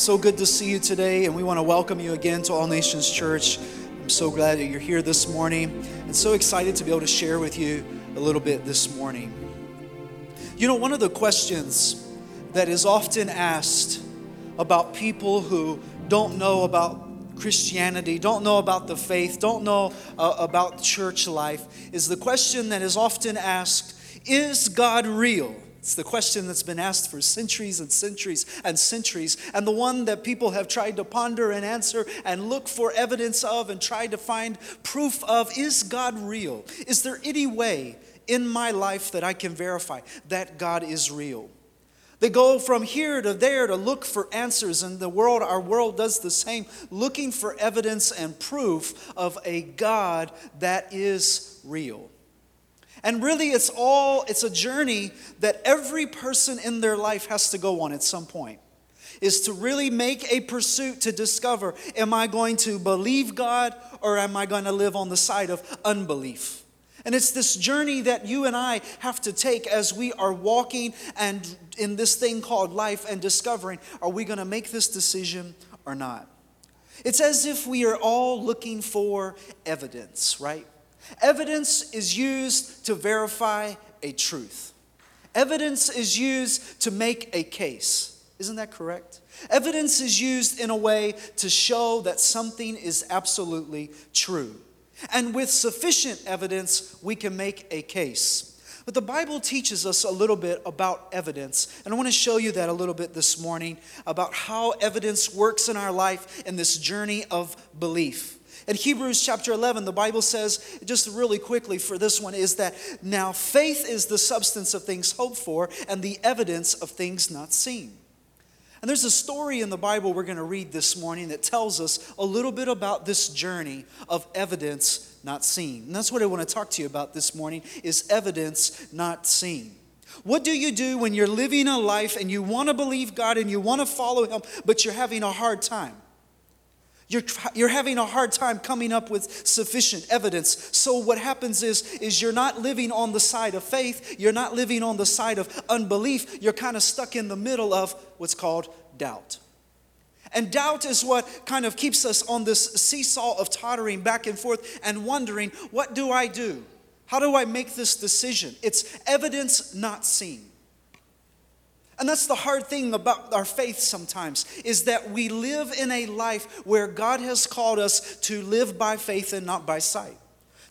So good to see you today, and we want to welcome you again to All Nations Church. I'm so glad that you're here this morning and so excited to be able to share with you a little bit this morning. You know, one of the questions that is often asked about people who don't know about Christianity, don't know about the faith, don't know uh, about church life, is the question that is often asked Is God real? It's the question that's been asked for centuries and centuries and centuries, and the one that people have tried to ponder and answer and look for evidence of and try to find proof of. Is God real? Is there any way in my life that I can verify that God is real? They go from here to there to look for answers, and the world, our world does the same, looking for evidence and proof of a God that is real. And really, it's all, it's a journey that every person in their life has to go on at some point. Is to really make a pursuit to discover am I going to believe God or am I going to live on the side of unbelief? And it's this journey that you and I have to take as we are walking and in this thing called life and discovering are we going to make this decision or not? It's as if we are all looking for evidence, right? Evidence is used to verify a truth. Evidence is used to make a case. Isn't that correct? Evidence is used in a way to show that something is absolutely true. And with sufficient evidence, we can make a case. But the Bible teaches us a little bit about evidence. And I want to show you that a little bit this morning about how evidence works in our life in this journey of belief. In Hebrews chapter 11, the Bible says, just really quickly for this one, is that now faith is the substance of things hoped for and the evidence of things not seen. And there's a story in the Bible we're going to read this morning that tells us a little bit about this journey of evidence not seen. And that's what I want to talk to you about this morning is evidence not seen. What do you do when you're living a life and you want to believe God and you want to follow him but you're having a hard time? You're, you're having a hard time coming up with sufficient evidence. So what happens is, is you're not living on the side of faith. You're not living on the side of unbelief. You're kind of stuck in the middle of what's called doubt. And doubt is what kind of keeps us on this seesaw of tottering back and forth and wondering, what do I do? How do I make this decision? It's evidence not seen. And that's the hard thing about our faith sometimes is that we live in a life where God has called us to live by faith and not by sight.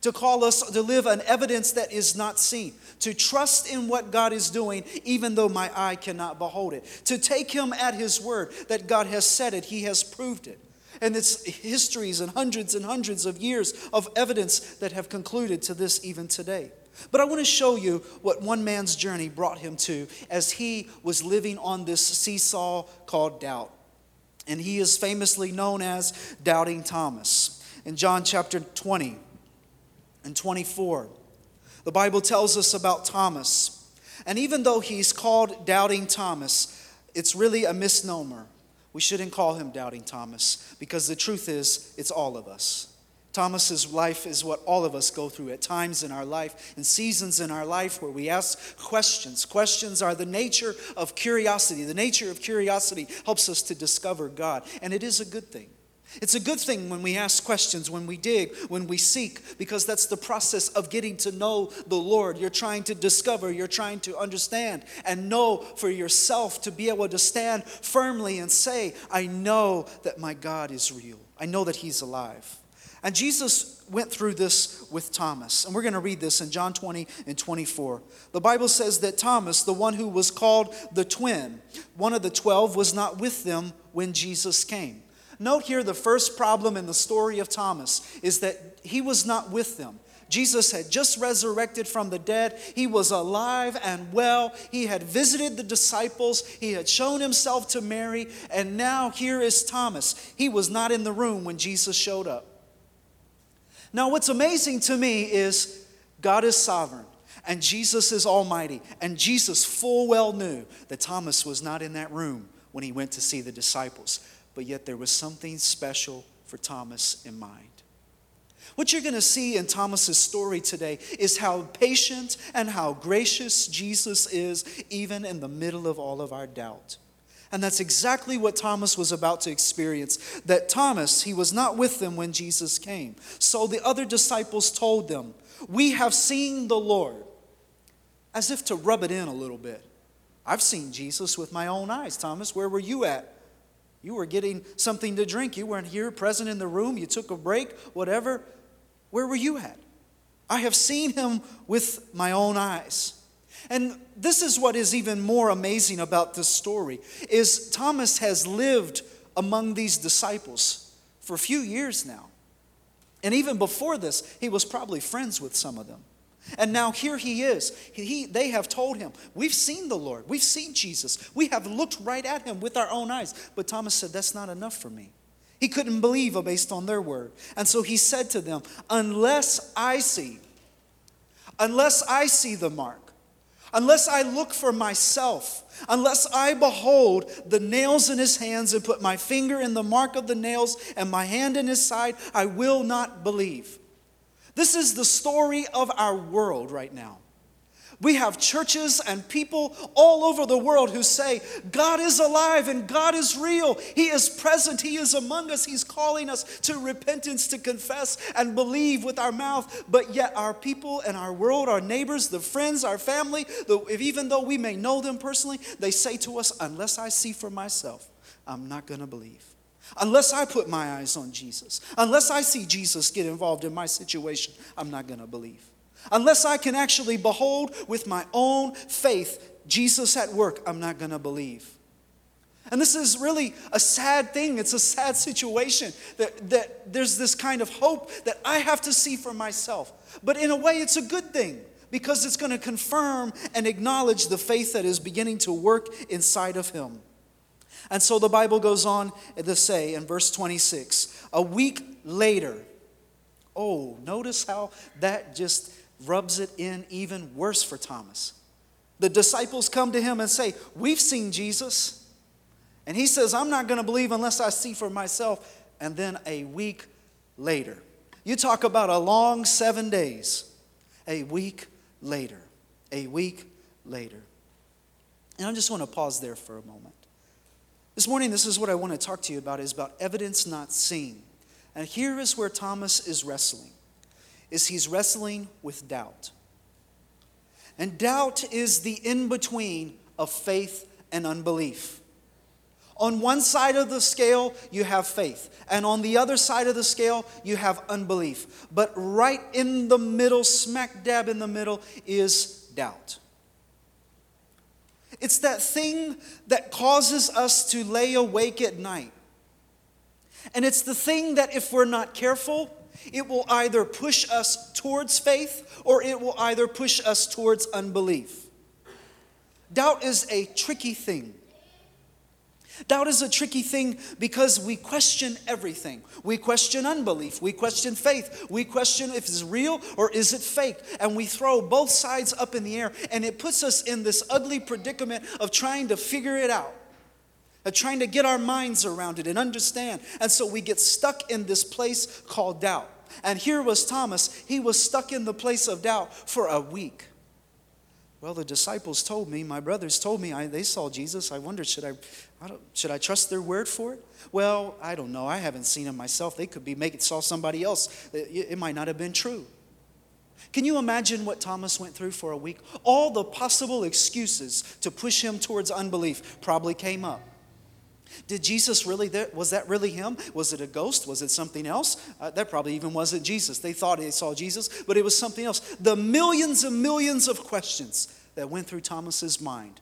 To call us to live an evidence that is not seen, to trust in what God is doing, even though my eye cannot behold it, to take Him at His word that God has said it, He has proved it. And it's histories and hundreds and hundreds of years of evidence that have concluded to this even today. But I want to show you what one man's journey brought him to as he was living on this seesaw called doubt. And he is famously known as Doubting Thomas. In John chapter 20 and 24, the Bible tells us about Thomas. And even though he's called Doubting Thomas, it's really a misnomer. We shouldn't call him Doubting Thomas because the truth is, it's all of us. Thomas's life is what all of us go through at times in our life, in seasons in our life where we ask questions. Questions are the nature of curiosity. The nature of curiosity helps us to discover God, and it is a good thing. It's a good thing when we ask questions, when we dig, when we seek, because that's the process of getting to know the Lord. You're trying to discover, you're trying to understand and know for yourself to be able to stand firmly and say, I know that my God is real. I know that He's alive. And Jesus went through this with Thomas. And we're going to read this in John 20 and 24. The Bible says that Thomas, the one who was called the twin, one of the 12, was not with them when Jesus came. Note here the first problem in the story of Thomas is that he was not with them. Jesus had just resurrected from the dead. He was alive and well. He had visited the disciples. He had shown himself to Mary. And now here is Thomas. He was not in the room when Jesus showed up. Now, what's amazing to me is God is sovereign and Jesus is almighty. And Jesus full well knew that Thomas was not in that room when he went to see the disciples. But yet there was something special for Thomas in mind. What you're going to see in Thomas's story today is how patient and how gracious Jesus is, even in the middle of all of our doubt. And that's exactly what Thomas was about to experience. That Thomas, he was not with them when Jesus came. So the other disciples told them, We have seen the Lord, as if to rub it in a little bit. I've seen Jesus with my own eyes. Thomas, where were you at? You were getting something to drink. You weren't here, present in the room. You took a break, whatever. Where were you at? I have seen him with my own eyes. And this is what is even more amazing about this story is Thomas has lived among these disciples for a few years now. And even before this, he was probably friends with some of them. And now here he is. He, they have told him, We've seen the Lord. We've seen Jesus. We have looked right at him with our own eyes. But Thomas said, That's not enough for me. He couldn't believe based on their word. And so he said to them, Unless I see, unless I see the mark, unless I look for myself, unless I behold the nails in his hands and put my finger in the mark of the nails and my hand in his side, I will not believe. This is the story of our world right now. We have churches and people all over the world who say, God is alive and God is real. He is present. He is among us. He's calling us to repentance, to confess and believe with our mouth. But yet, our people and our world, our neighbors, the friends, our family, the, even though we may know them personally, they say to us, Unless I see for myself, I'm not going to believe. Unless I put my eyes on Jesus, unless I see Jesus get involved in my situation, I'm not going to believe. Unless I can actually behold with my own faith Jesus at work, I'm not going to believe. And this is really a sad thing. It's a sad situation that, that there's this kind of hope that I have to see for myself. But in a way, it's a good thing because it's going to confirm and acknowledge the faith that is beginning to work inside of him. And so the Bible goes on uh, to say in verse 26 a week later, oh, notice how that just rubs it in even worse for Thomas. The disciples come to him and say, We've seen Jesus. And he says, I'm not going to believe unless I see for myself. And then a week later, you talk about a long seven days. A week later, a week later. And I just want to pause there for a moment. This morning, this is what I want to talk to you about is about evidence not seen. And here is where Thomas is wrestling. Is he's wrestling with doubt. And doubt is the in between of faith and unbelief. On one side of the scale, you have faith, and on the other side of the scale, you have unbelief. But right in the middle, smack dab in the middle, is doubt. It's that thing that causes us to lay awake at night. And it's the thing that, if we're not careful, it will either push us towards faith or it will either push us towards unbelief. Doubt is a tricky thing. Doubt is a tricky thing because we question everything. We question unbelief. We question faith. We question if it's real or is it fake. And we throw both sides up in the air. And it puts us in this ugly predicament of trying to figure it out, of trying to get our minds around it and understand. And so we get stuck in this place called doubt. And here was Thomas. He was stuck in the place of doubt for a week. Well, the disciples told me, my brothers told me I, they saw Jesus. I wonder, should I, I should I trust their word for it? Well, I don't know. I haven't seen him myself. They could be making saw somebody else. It, it might not have been true. Can you imagine what Thomas went through for a week? All the possible excuses to push him towards unbelief probably came up. Did Jesus really, there, was that really him? Was it a ghost? Was it something else? Uh, that probably even wasn't Jesus. They thought they saw Jesus, but it was something else. The millions and millions of questions that went through Thomas's mind.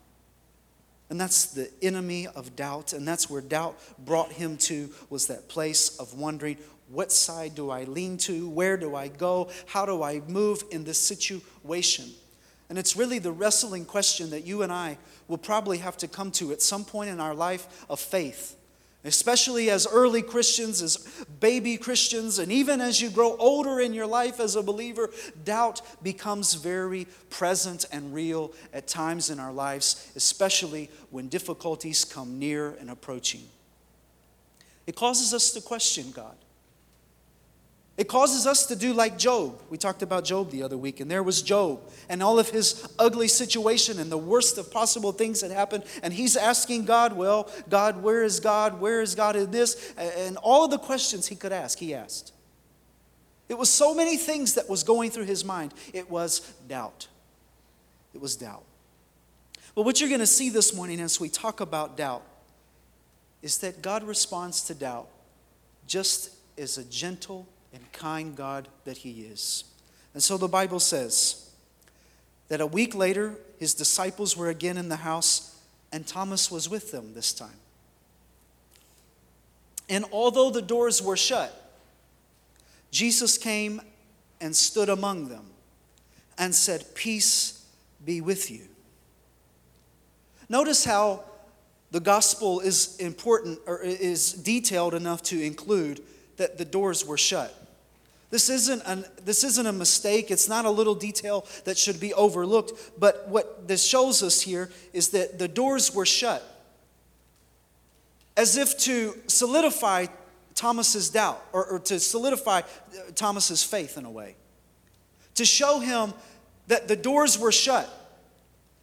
And that's the enemy of doubt, and that's where doubt brought him to was that place of wondering, what side do I lean to? Where do I go? How do I move in this situation? And it's really the wrestling question that you and I will probably have to come to at some point in our life of faith. Especially as early Christians, as baby Christians, and even as you grow older in your life as a believer, doubt becomes very present and real at times in our lives, especially when difficulties come near and approaching. It causes us to question God. It causes us to do like Job. We talked about Job the other week, and there was Job and all of his ugly situation and the worst of possible things that happened. And he's asking God, Well, God, where is God? Where is God in this? And all of the questions he could ask, he asked. It was so many things that was going through his mind. It was doubt. It was doubt. But what you're going to see this morning as we talk about doubt is that God responds to doubt just as a gentle and kind God that He is. And so the Bible says that a week later, His disciples were again in the house, and Thomas was with them this time. And although the doors were shut, Jesus came and stood among them and said, Peace be with you. Notice how the gospel is important or is detailed enough to include that the doors were shut. This isn't, an, this isn't a mistake. It's not a little detail that should be overlooked. But what this shows us here is that the doors were shut. As if to solidify Thomas's doubt or, or to solidify uh, Thomas's faith in a way. To show him that the doors were shut.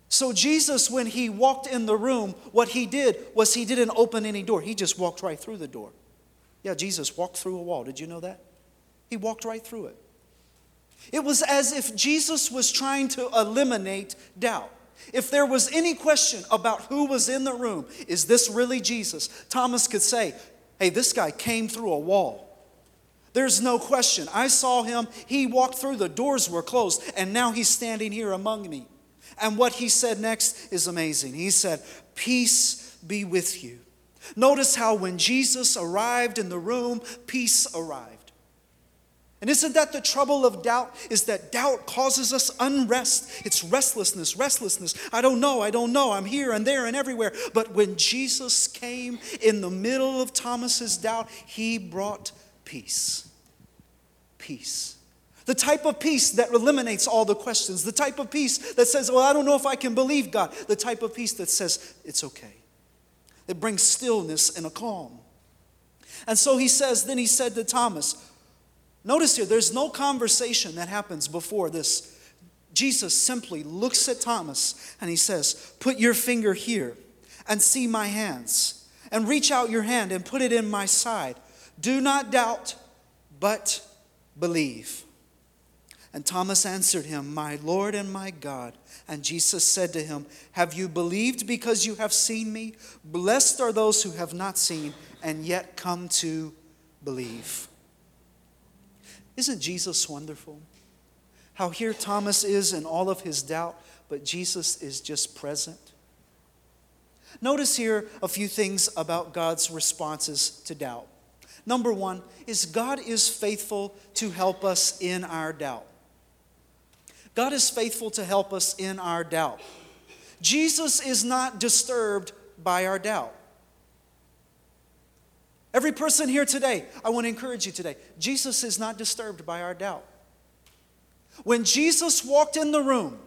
So, Jesus, when he walked in the room, what he did was he didn't open any door. He just walked right through the door. Yeah, Jesus walked through a wall. Did you know that? He walked right through it. It was as if Jesus was trying to eliminate doubt. If there was any question about who was in the room, is this really Jesus? Thomas could say, Hey, this guy came through a wall. There's no question. I saw him. He walked through, the doors were closed, and now he's standing here among me. And what he said next is amazing. He said, Peace be with you. Notice how when Jesus arrived in the room, peace arrived. And isn't that the trouble of doubt? Is that doubt causes us unrest. It's restlessness, restlessness. I don't know, I don't know. I'm here and there and everywhere. But when Jesus came in the middle of Thomas's doubt, he brought peace. Peace. The type of peace that eliminates all the questions. The type of peace that says, Well, I don't know if I can believe God. The type of peace that says, It's okay. It brings stillness and a calm. And so he says, Then he said to Thomas, Notice here, there's no conversation that happens before this. Jesus simply looks at Thomas and he says, Put your finger here and see my hands, and reach out your hand and put it in my side. Do not doubt, but believe. And Thomas answered him, My Lord and my God. And Jesus said to him, Have you believed because you have seen me? Blessed are those who have not seen and yet come to believe. Isn't Jesus wonderful? How here Thomas is in all of his doubt, but Jesus is just present. Notice here a few things about God's responses to doubt. Number one is God is faithful to help us in our doubt. God is faithful to help us in our doubt. Jesus is not disturbed by our doubt. Every person here today, I want to encourage you today Jesus is not disturbed by our doubt. When Jesus walked in the room,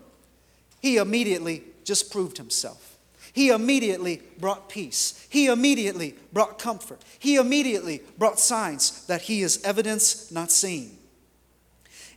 he immediately just proved himself. He immediately brought peace. He immediately brought comfort. He immediately brought signs that he is evidence not seen.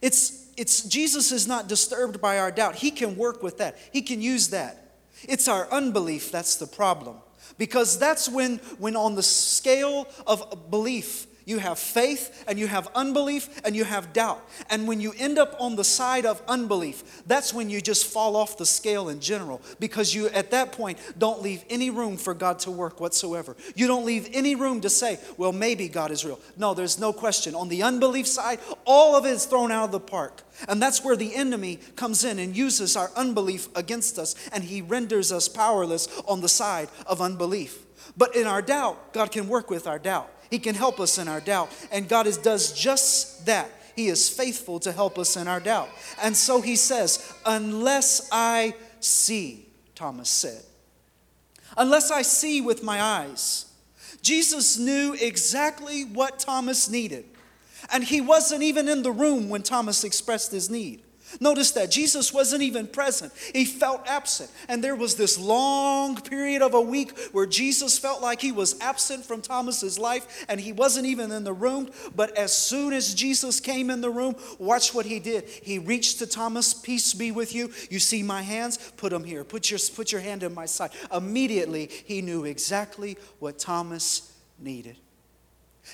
It's, it's Jesus is not disturbed by our doubt. He can work with that. He can use that. It's our unbelief that's the problem. Because that's when, when on the scale of belief, you have faith and you have unbelief and you have doubt. And when you end up on the side of unbelief, that's when you just fall off the scale in general because you, at that point, don't leave any room for God to work whatsoever. You don't leave any room to say, well, maybe God is real. No, there's no question. On the unbelief side, all of it is thrown out of the park. And that's where the enemy comes in and uses our unbelief against us, and he renders us powerless on the side of unbelief. But in our doubt, God can work with our doubt. He can help us in our doubt. And God is, does just that. He is faithful to help us in our doubt. And so he says, Unless I see, Thomas said, unless I see with my eyes. Jesus knew exactly what Thomas needed. And he wasn't even in the room when Thomas expressed his need. Notice that Jesus wasn't even present. He felt absent. And there was this long period of a week where Jesus felt like he was absent from Thomas's life and he wasn't even in the room. But as soon as Jesus came in the room, watch what he did. He reached to Thomas, Peace be with you. You see my hands? Put them here. Put your, put your hand in my side. Immediately, he knew exactly what Thomas needed.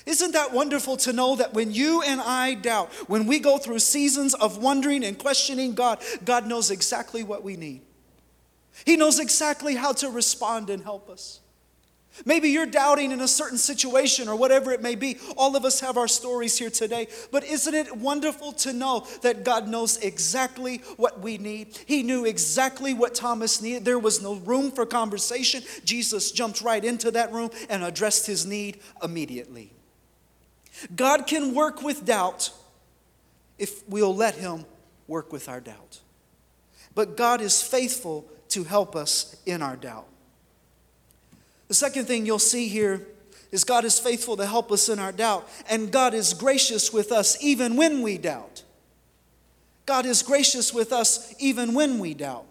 Isn't that wonderful to know that when you and I doubt, when we go through seasons of wondering and questioning God, God knows exactly what we need? He knows exactly how to respond and help us. Maybe you're doubting in a certain situation or whatever it may be. All of us have our stories here today. But isn't it wonderful to know that God knows exactly what we need? He knew exactly what Thomas needed. There was no room for conversation. Jesus jumped right into that room and addressed his need immediately. God can work with doubt if we'll let Him work with our doubt. But God is faithful to help us in our doubt. The second thing you'll see here is God is faithful to help us in our doubt, and God is gracious with us even when we doubt. God is gracious with us even when we doubt.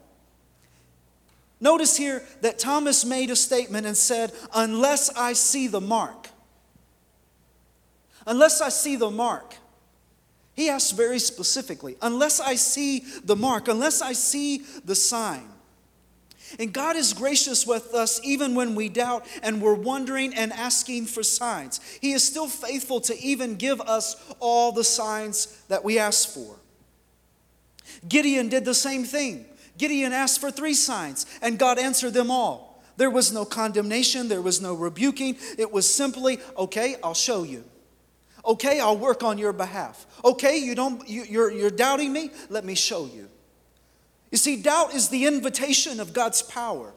Notice here that Thomas made a statement and said, Unless I see the mark unless I see the mark. He asks very specifically, unless I see the mark, unless I see the sign. And God is gracious with us even when we doubt and we're wondering and asking for signs. He is still faithful to even give us all the signs that we ask for. Gideon did the same thing. Gideon asked for three signs, and God answered them all. There was no condemnation, there was no rebuking. It was simply, okay, I'll show you. Okay, I'll work on your behalf. Okay, you don't, you, you're, you're doubting me? Let me show you. You see, doubt is the invitation of God's power.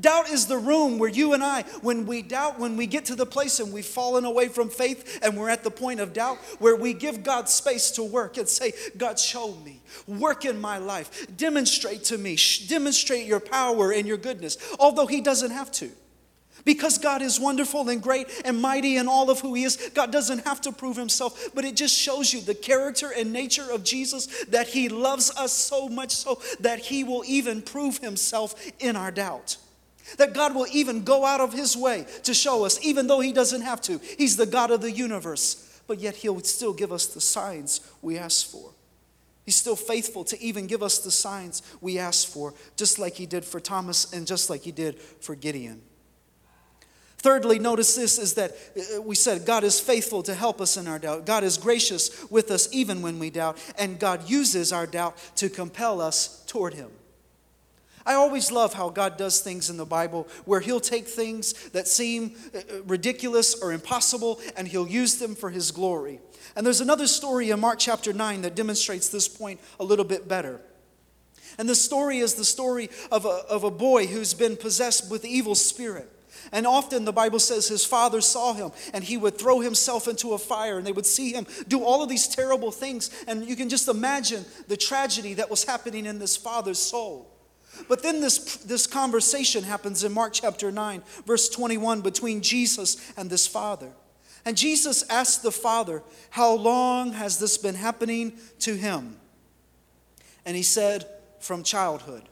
Doubt is the room where you and I, when we doubt, when we get to the place and we've fallen away from faith and we're at the point of doubt, where we give God space to work and say, God, show me, work in my life, demonstrate to me, demonstrate your power and your goodness, although He doesn't have to. Because God is wonderful and great and mighty in all of who He is, God doesn't have to prove Himself, but it just shows you the character and nature of Jesus that He loves us so much so that He will even prove Himself in our doubt. That God will even go out of His way to show us, even though He doesn't have to. He's the God of the universe, but yet He'll still give us the signs we ask for. He's still faithful to even give us the signs we ask for, just like He did for Thomas and just like He did for Gideon. Thirdly, notice this is that uh, we said God is faithful to help us in our doubt. God is gracious with us even when we doubt, and God uses our doubt to compel us toward Him. I always love how God does things in the Bible where He'll take things that seem uh, uh, ridiculous or impossible and He'll use them for His glory. And there's another story in Mark chapter 9 that demonstrates this point a little bit better. And the story is the story of a, of a boy who's been possessed with evil spirit. And often the Bible says his father saw him and he would throw himself into a fire and they would see him do all of these terrible things. And you can just imagine the tragedy that was happening in this father's soul. But then this, this conversation happens in Mark chapter 9, verse 21, between Jesus and this father. And Jesus asked the father, How long has this been happening to him? And he said, From childhood.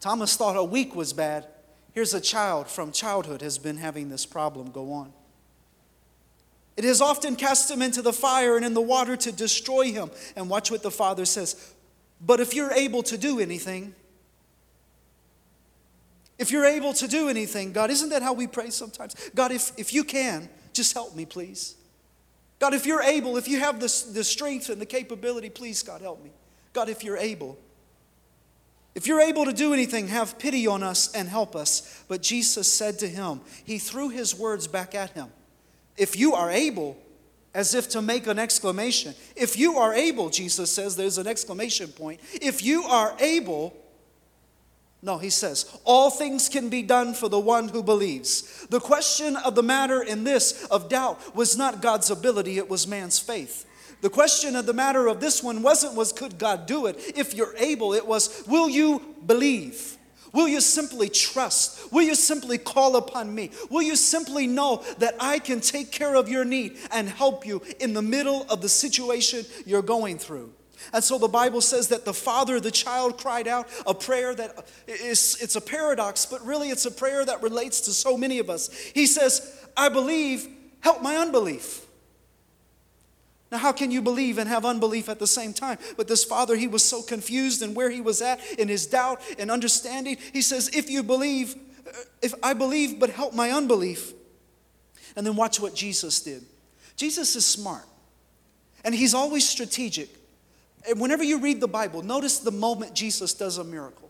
Thomas thought a week was bad. Here's a child from childhood has been having this problem go on. It has often cast him into the fire and in the water to destroy him. And watch what the Father says. But if you're able to do anything, if you're able to do anything, God, isn't that how we pray sometimes? God, if, if you can, just help me, please. God, if you're able, if you have the, the strength and the capability, please, God, help me. God, if you're able. If you're able to do anything, have pity on us and help us. But Jesus said to him, He threw his words back at him. If you are able, as if to make an exclamation. If you are able, Jesus says, there's an exclamation point. If you are able, no, he says, all things can be done for the one who believes. The question of the matter in this of doubt was not God's ability, it was man's faith. The question of the matter of this one wasn't was could God do it? If you're able, it was will you believe? Will you simply trust? Will you simply call upon me? Will you simply know that I can take care of your need and help you in the middle of the situation you're going through? And so the Bible says that the father, the child cried out a prayer that is it's a paradox, but really it's a prayer that relates to so many of us. He says, I believe, help my unbelief. Now, how can you believe and have unbelief at the same time? But this father, he was so confused in where he was at in his doubt and understanding. He says, If you believe, uh, if I believe, but help my unbelief. And then watch what Jesus did. Jesus is smart, and he's always strategic. And whenever you read the Bible, notice the moment Jesus does a miracle.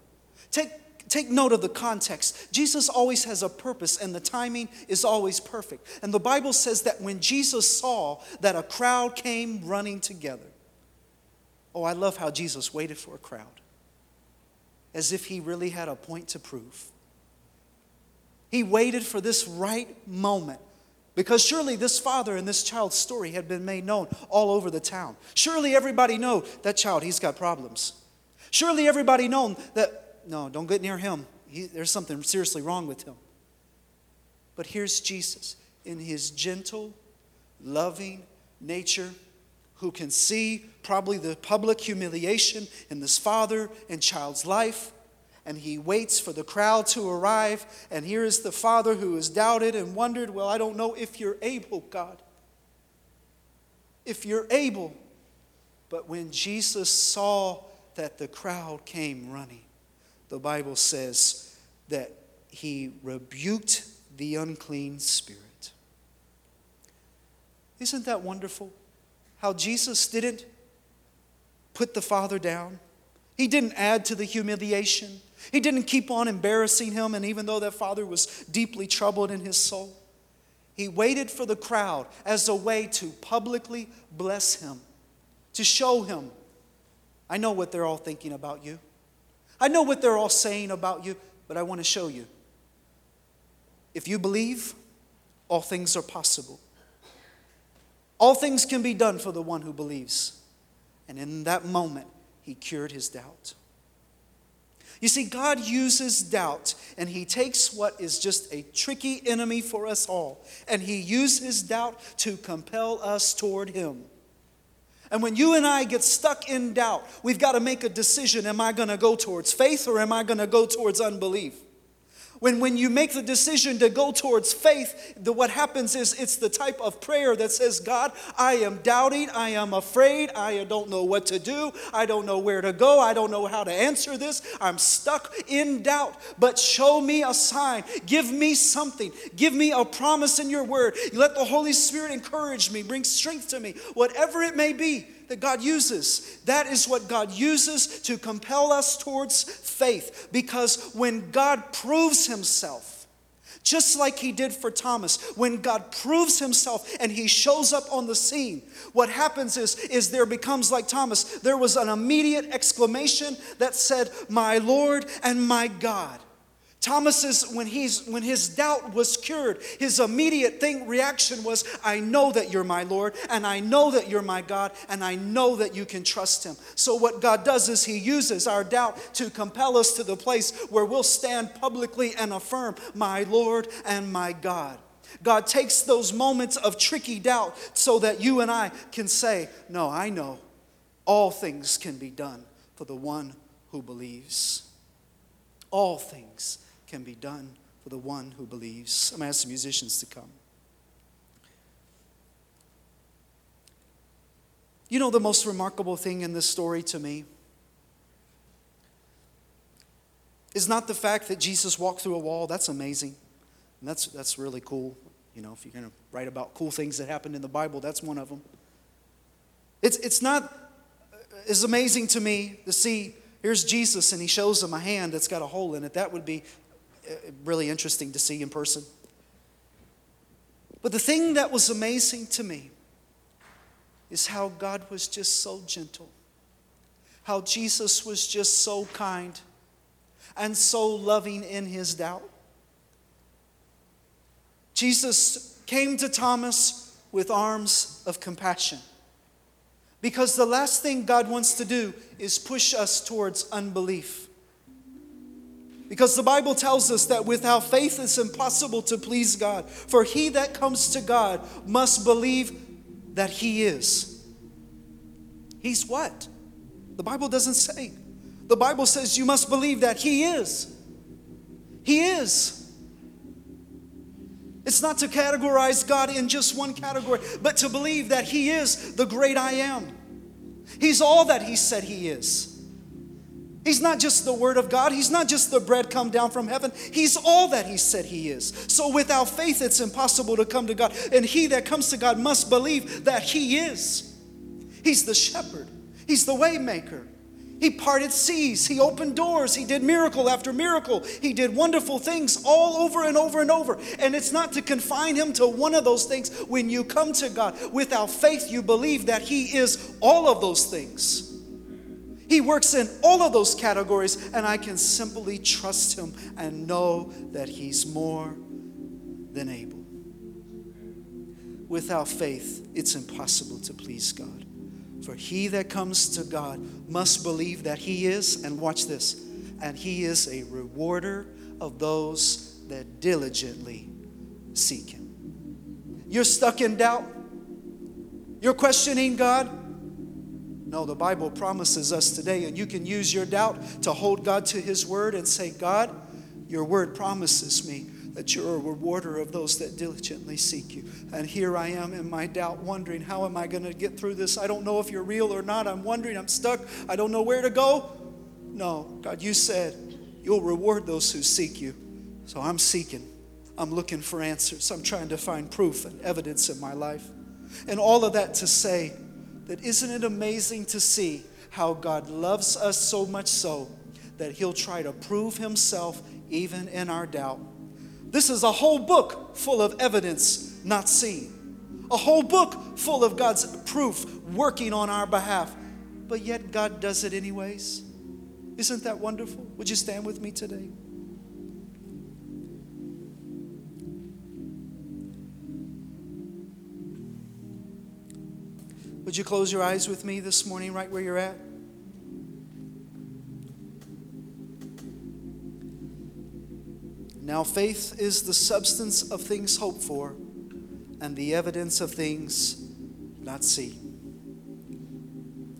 Take, take note of the context. Jesus always has a purpose, and the timing is always perfect. And the Bible says that when Jesus saw that a crowd came running together, oh, I love how Jesus waited for a crowd, as if he really had a point to prove. He waited for this right moment because surely this father and this child's story had been made known all over the town. Surely everybody know that child, he's got problems. Surely everybody known that, no, don't get near him. He, there's something seriously wrong with him. But here's Jesus in his gentle, loving nature who can see probably the public humiliation in this father and child's life and he waits for the crowd to arrive. And here is the father who has doubted and wondered, Well, I don't know if you're able, God. If you're able. But when Jesus saw that the crowd came running, the Bible says that he rebuked the unclean spirit. Isn't that wonderful? How Jesus didn't put the father down, he didn't add to the humiliation. He didn't keep on embarrassing him, and even though that father was deeply troubled in his soul, he waited for the crowd as a way to publicly bless him, to show him, I know what they're all thinking about you. I know what they're all saying about you, but I want to show you. If you believe, all things are possible. All things can be done for the one who believes. And in that moment, he cured his doubt. You see, God uses doubt, and He takes what is just a tricky enemy for us all, and He uses doubt to compel us toward Him. And when you and I get stuck in doubt, we've got to make a decision am I going to go towards faith or am I going to go towards unbelief? When, when you make the decision to go towards faith, the, what happens is it's the type of prayer that says, God, I am doubting, I am afraid, I don't know what to do, I don't know where to go, I don't know how to answer this, I'm stuck in doubt. But show me a sign, give me something, give me a promise in your word. Let the Holy Spirit encourage me, bring strength to me, whatever it may be that God uses. That is what God uses to compel us towards faith. Because when God proves Himself, just like He did for Thomas, when God proves Himself and He shows up on the scene, what happens is, is there becomes like Thomas, there was an immediate exclamation that said, My Lord and my God. Thomas's when he's when his doubt was cured, his immediate thing reaction was, I know that you're my Lord, and I know that you're my God, and I know that you can trust him. So what God does is he uses our doubt to compel us to the place where we'll stand publicly and affirm, my Lord and my God. God takes those moments of tricky doubt so that you and I can say, No, I know all things can be done for the one who believes. All things can be done for the one who believes. I'm going to ask the musicians to come. You know, the most remarkable thing in this story to me is not the fact that Jesus walked through a wall. That's amazing. And that's, that's really cool. You know, if you're going to write about cool things that happened in the Bible, that's one of them. It's, it's not as amazing to me to see here's Jesus and he shows him a hand that's got a hole in it. That would be Uh, really interesting to see in person. But the thing that was amazing to me is how God was just so gentle, how Jesus was just so kind and so loving in his doubt. Jesus came to Thomas with arms of compassion. Because the last thing God wants to do is push us towards unbelief. Because the Bible tells us that without faith it's impossible to please God. For he that comes to God must believe that he is. He's what? The Bible doesn't say. The Bible says you must believe that He is. He is. It's not to categorize God in just one category, but to believe that He is the great I am. He's all that He said He is. He's not just the Word of God. He's not just the bread come down from heaven. He's all that He said He is. So without faith, it's impossible to come to God. And he that comes to God must believe that He is. He's the shepherd, He's the waymaker. He parted seas. He opened doors. He did miracle after miracle. He did wonderful things all over and over and over. And it's not to confine him to one of those things. When you come to God without faith, you believe that He is all of those things. He works in all of those categories, and I can simply trust Him and know that He's more than able. Without faith, it's impossible to please God. For he that comes to God must believe that He is, and watch this, and He is a rewarder of those that diligently seek Him. You're stuck in doubt? You're questioning God? No, the Bible promises us today, and you can use your doubt to hold God to His word and say, God, your word promises me that you're a rewarder of those that diligently seek you. And here I am in my doubt, wondering, how am I going to get through this? I don't know if you're real or not. I'm wondering, I'm stuck. I don't know where to go. No, God, you said you'll reward those who seek you. So I'm seeking. I'm looking for answers. I'm trying to find proof and evidence in my life. And all of that to say that isn't it amazing to see how God loves us so much so that He'll try to prove Himself even in our doubt. This is a whole book full of evidence not seen, a whole book full of God's proof working on our behalf. But yet, God does it anyways. Isn't that wonderful? Would you stand with me today? Would you close your eyes with me this morning, right where you're at? Now, faith is the substance of things hoped for and the evidence of things not seen.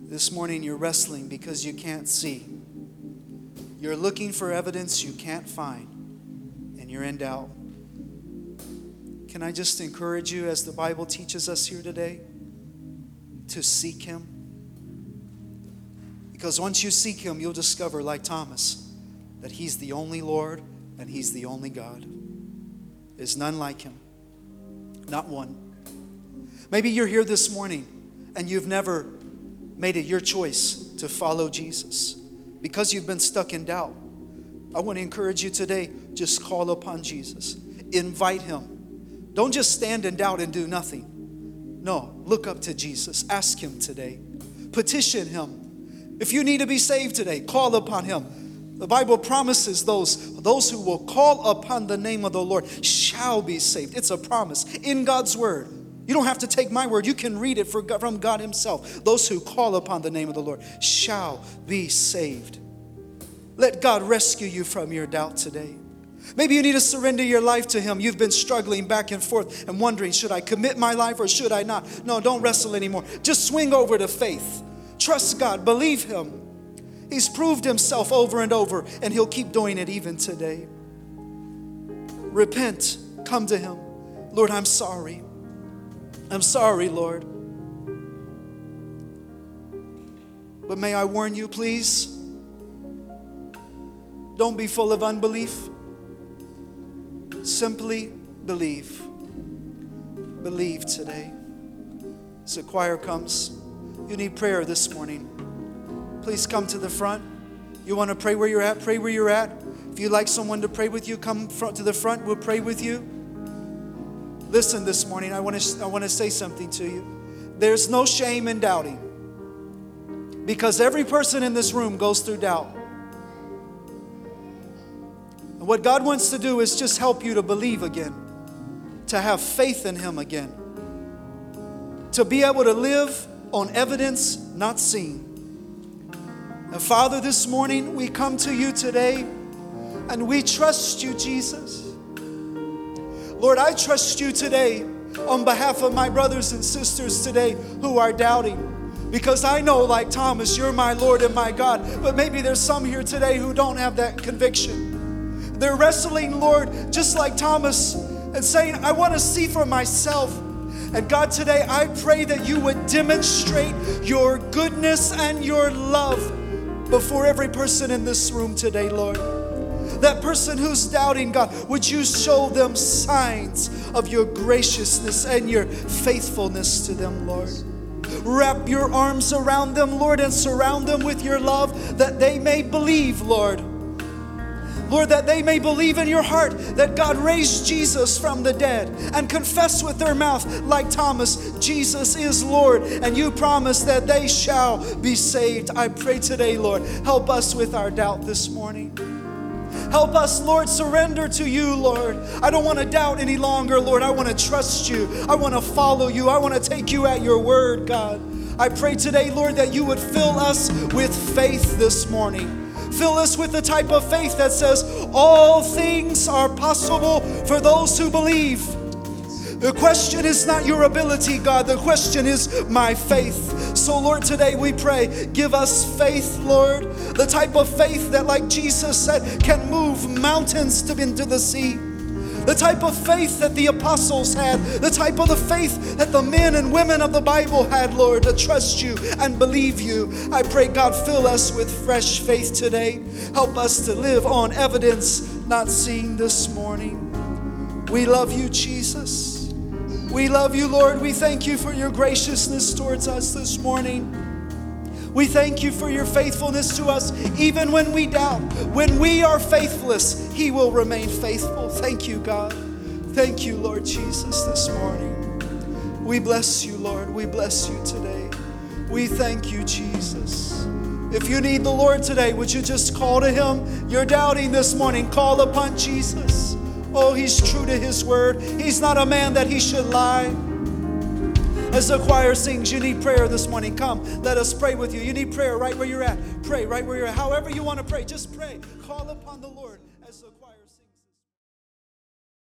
This morning, you're wrestling because you can't see. You're looking for evidence you can't find, and you're in doubt. Can I just encourage you, as the Bible teaches us here today, to seek Him? Because once you seek Him, you'll discover, like Thomas, that He's the only Lord and He's the only God. There's none like Him, not one. Maybe you're here this morning and you've never made it your choice to follow Jesus because you've been stuck in doubt. I want to encourage you today just call upon Jesus, invite Him. Don't just stand in doubt and do nothing. No, look up to Jesus, ask Him today, petition Him. If you need to be saved today, call upon Him. The Bible promises those, those who will call upon the name of the Lord shall be saved. It's a promise in God's word. You don't have to take my word. You can read it from God Himself. Those who call upon the name of the Lord shall be saved. Let God rescue you from your doubt today. Maybe you need to surrender your life to Him. You've been struggling back and forth and wondering, should I commit my life or should I not? No, don't wrestle anymore. Just swing over to faith. Trust God, believe Him. He's proved himself over and over, and he'll keep doing it even today. Repent, come to him. Lord, I'm sorry. I'm sorry, Lord. But may I warn you, please, don't be full of unbelief. Simply believe. Believe today. As the choir comes, you need prayer this morning please come to the front. You want to pray where you're at? Pray where you're at. If you'd like someone to pray with you, come front to the front. We'll pray with you. Listen this morning, I want to, I want to say something to you. There's no shame in doubting because every person in this room goes through doubt. And what God wants to do is just help you to believe again, to have faith in Him again, to be able to live on evidence not seen. And Father, this morning we come to you today and we trust you, Jesus. Lord, I trust you today on behalf of my brothers and sisters today who are doubting. Because I know, like Thomas, you're my Lord and my God. But maybe there's some here today who don't have that conviction. They're wrestling, Lord, just like Thomas, and saying, I want to see for myself. And God, today I pray that you would demonstrate your goodness and your love before every person in this room today, Lord. That person who's doubting, God, would you show them signs of your graciousness and your faithfulness to them, Lord? Wrap your arms around them, Lord, and surround them with your love that they may believe, Lord. Lord, that they may believe in your heart that God raised Jesus from the dead and confess with their mouth, like Thomas, Jesus is Lord, and you promise that they shall be saved. I pray today, Lord, help us with our doubt this morning. Help us, Lord, surrender to you, Lord. I don't want to doubt any longer, Lord. I want to trust you. I want to follow you. I want to take you at your word, God. I pray today, Lord, that you would fill us with faith this morning. Fill us with the type of faith that says, All things are possible for those who believe. The question is not your ability, God. The question is my faith. So, Lord, today we pray, give us faith, Lord. The type of faith that, like Jesus said, can move mountains to into the sea the type of faith that the apostles had, the type of the faith that the men and women of the Bible had, Lord, to trust you and believe you. I pray, God, fill us with fresh faith today. Help us to live on evidence not seen this morning. We love you, Jesus. We love you, Lord. We thank you for your graciousness towards us this morning. We thank you for your faithfulness to us, even when we doubt. When we are faithless, He will remain faithful. Thank you, God. Thank you, Lord Jesus, this morning. We bless you, Lord. We bless you today. We thank you, Jesus. If you need the Lord today, would you just call to Him? You're doubting this morning. Call upon Jesus. Oh, He's true to His word. He's not a man that He should lie. As the choir sings, you need prayer this morning. Come, let us pray with you. You need prayer right where you're at. Pray right where you're at. However, you want to pray, just pray. Call upon the Lord.